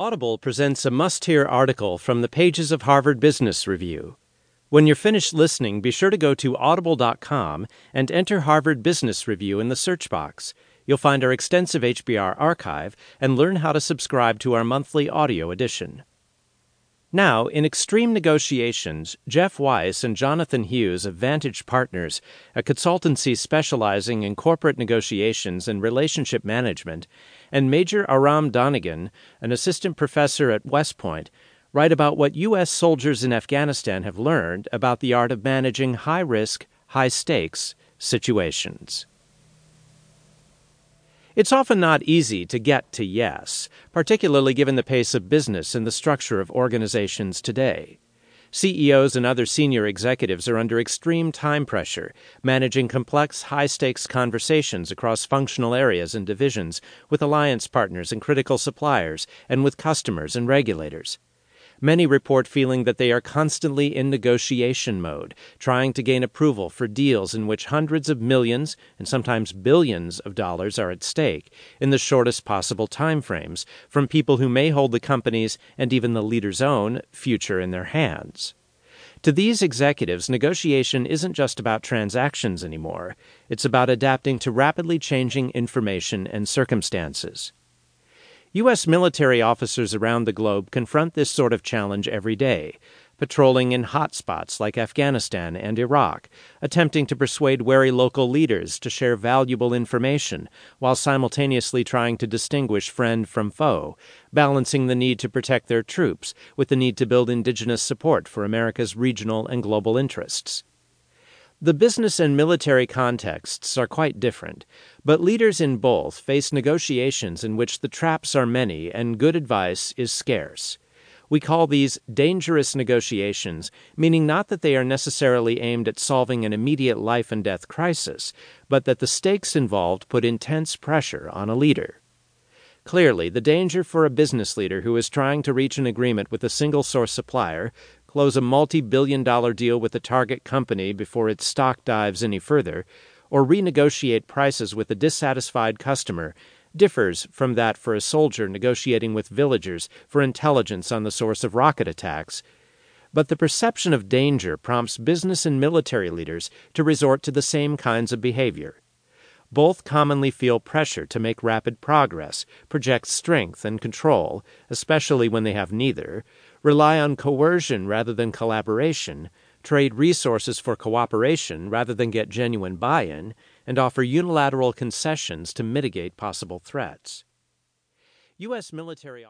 Audible presents a must hear article from the pages of Harvard Business Review. When you're finished listening, be sure to go to audible.com and enter Harvard Business Review in the search box. You'll find our extensive HBR archive and learn how to subscribe to our monthly audio edition. Now, in Extreme Negotiations, Jeff Weiss and Jonathan Hughes of Vantage Partners, a consultancy specializing in corporate negotiations and relationship management, and Major Aram Donigian, an assistant professor at West Point, write about what U.S. soldiers in Afghanistan have learned about the art of managing high risk, high stakes situations. It's often not easy to get to yes, particularly given the pace of business and the structure of organizations today. CEOs and other senior executives are under extreme time pressure, managing complex, high stakes conversations across functional areas and divisions with alliance partners and critical suppliers, and with customers and regulators. Many report feeling that they are constantly in negotiation mode, trying to gain approval for deals in which hundreds of millions and sometimes billions of dollars are at stake in the shortest possible time frames from people who may hold the company's and even the leader's own future in their hands. To these executives, negotiation isn't just about transactions anymore. It's about adapting to rapidly changing information and circumstances. U.S. military officers around the globe confront this sort of challenge every day, patrolling in hot spots like Afghanistan and Iraq, attempting to persuade wary local leaders to share valuable information while simultaneously trying to distinguish friend from foe, balancing the need to protect their troops with the need to build indigenous support for America's regional and global interests. The business and military contexts are quite different, but leaders in both face negotiations in which the traps are many and good advice is scarce. We call these dangerous negotiations, meaning not that they are necessarily aimed at solving an immediate life and death crisis, but that the stakes involved put intense pressure on a leader. Clearly, the danger for a business leader who is trying to reach an agreement with a single source supplier close a multi billion dollar deal with a target company before its stock dives any further, or renegotiate prices with a dissatisfied customer differs from that for a soldier negotiating with villagers for intelligence on the source of rocket attacks. But the perception of danger prompts business and military leaders to resort to the same kinds of behavior. Both commonly feel pressure to make rapid progress, project strength and control, especially when they have neither, rely on coercion rather than collaboration, trade resources for cooperation rather than get genuine buy in, and offer unilateral concessions to mitigate possible threats. U.S. military